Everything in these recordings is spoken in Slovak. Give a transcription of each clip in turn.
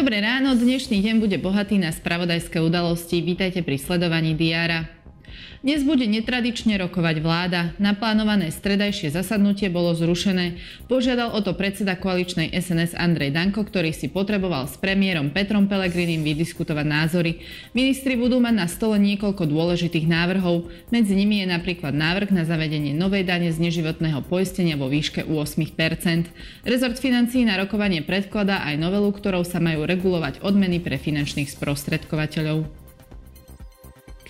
Dobré ráno, dnešný deň bude bohatý na spravodajské udalosti. Vítajte pri sledovaní diára. Dnes bude netradične rokovať vláda. Naplánované stredajšie zasadnutie bolo zrušené. Požiadal o to predseda koaličnej SNS Andrej Danko, ktorý si potreboval s premiérom Petrom Pelegrinim vydiskutovať názory. Ministri budú mať na stole niekoľko dôležitých návrhov. Medzi nimi je napríklad návrh na zavedenie novej dane z neživotného poistenia vo výške u 8 Rezort financí na rokovanie predkladá aj novelu, ktorou sa majú regulovať odmeny pre finančných sprostredkovateľov.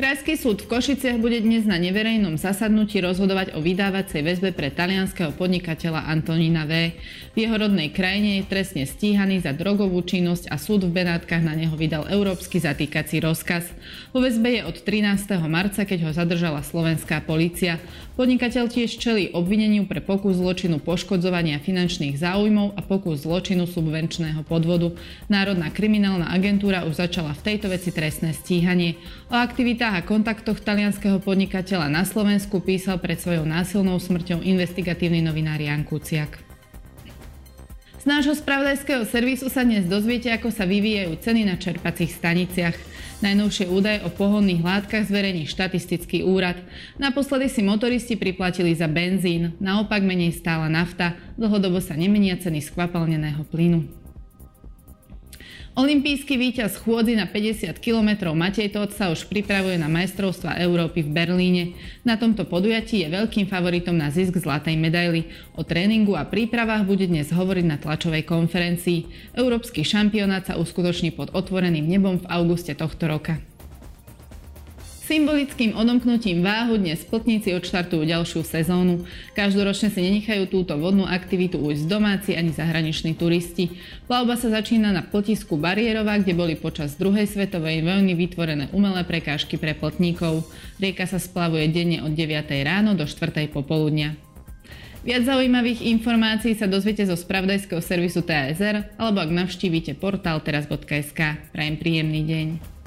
Krajský súd v Košiciach bude dnes na neverejnom zasadnutí rozhodovať o vydávacej väzbe pre talianského podnikateľa Antonína V. V jeho rodnej krajine je trestne stíhaný za drogovú činnosť a súd v Benátkach na neho vydal európsky zatýkací rozkaz. Vo väzbe je od 13. marca, keď ho zadržala slovenská polícia. Podnikateľ tiež čelí obvineniu pre pokus zločinu poškodzovania finančných záujmov a pokus zločinu subvenčného podvodu. Národná kriminálna agentúra už začala v tejto veci trestné stíhanie. O aktivitách a kontaktoch talianského podnikateľa na Slovensku písal pred svojou násilnou smrťou investigatívny novinár Jan Kuciak. Z nášho spravodajského servisu sa dnes dozviete, ako sa vyvíjajú ceny na čerpacích staniciach. Najnovšie údaje o pohonných látkach zverejní štatistický úrad. Naposledy si motoristi priplatili za benzín, naopak menej stála nafta, dlhodobo sa nemenia ceny skvapalneného plynu. Olympijský víťaz chôdzy na 50 km Matej Todt sa už pripravuje na majstrovstva Európy v Berlíne. Na tomto podujatí je veľkým favoritom na zisk zlatej medaily. O tréningu a prípravách bude dnes hovoriť na tlačovej konferencii. Európsky šampionát sa uskutoční pod otvoreným nebom v auguste tohto roka. Symbolickým odomknutím váhu dnes spltníci odštartujú ďalšiu sezónu. Každoročne si nenechajú túto vodnú aktivitu ujsť domáci ani zahraniční turisti. Plavba sa začína na potisku Bariérova, kde boli počas druhej svetovej vojny vytvorené umelé prekážky pre plotníkov. Rieka sa splavuje denne od 9. ráno do 4. popoludnia. Viac zaujímavých informácií sa dozviete zo spravodajského servisu TASR alebo ak navštívite portál teraz.sk. Prajem príjemný deň.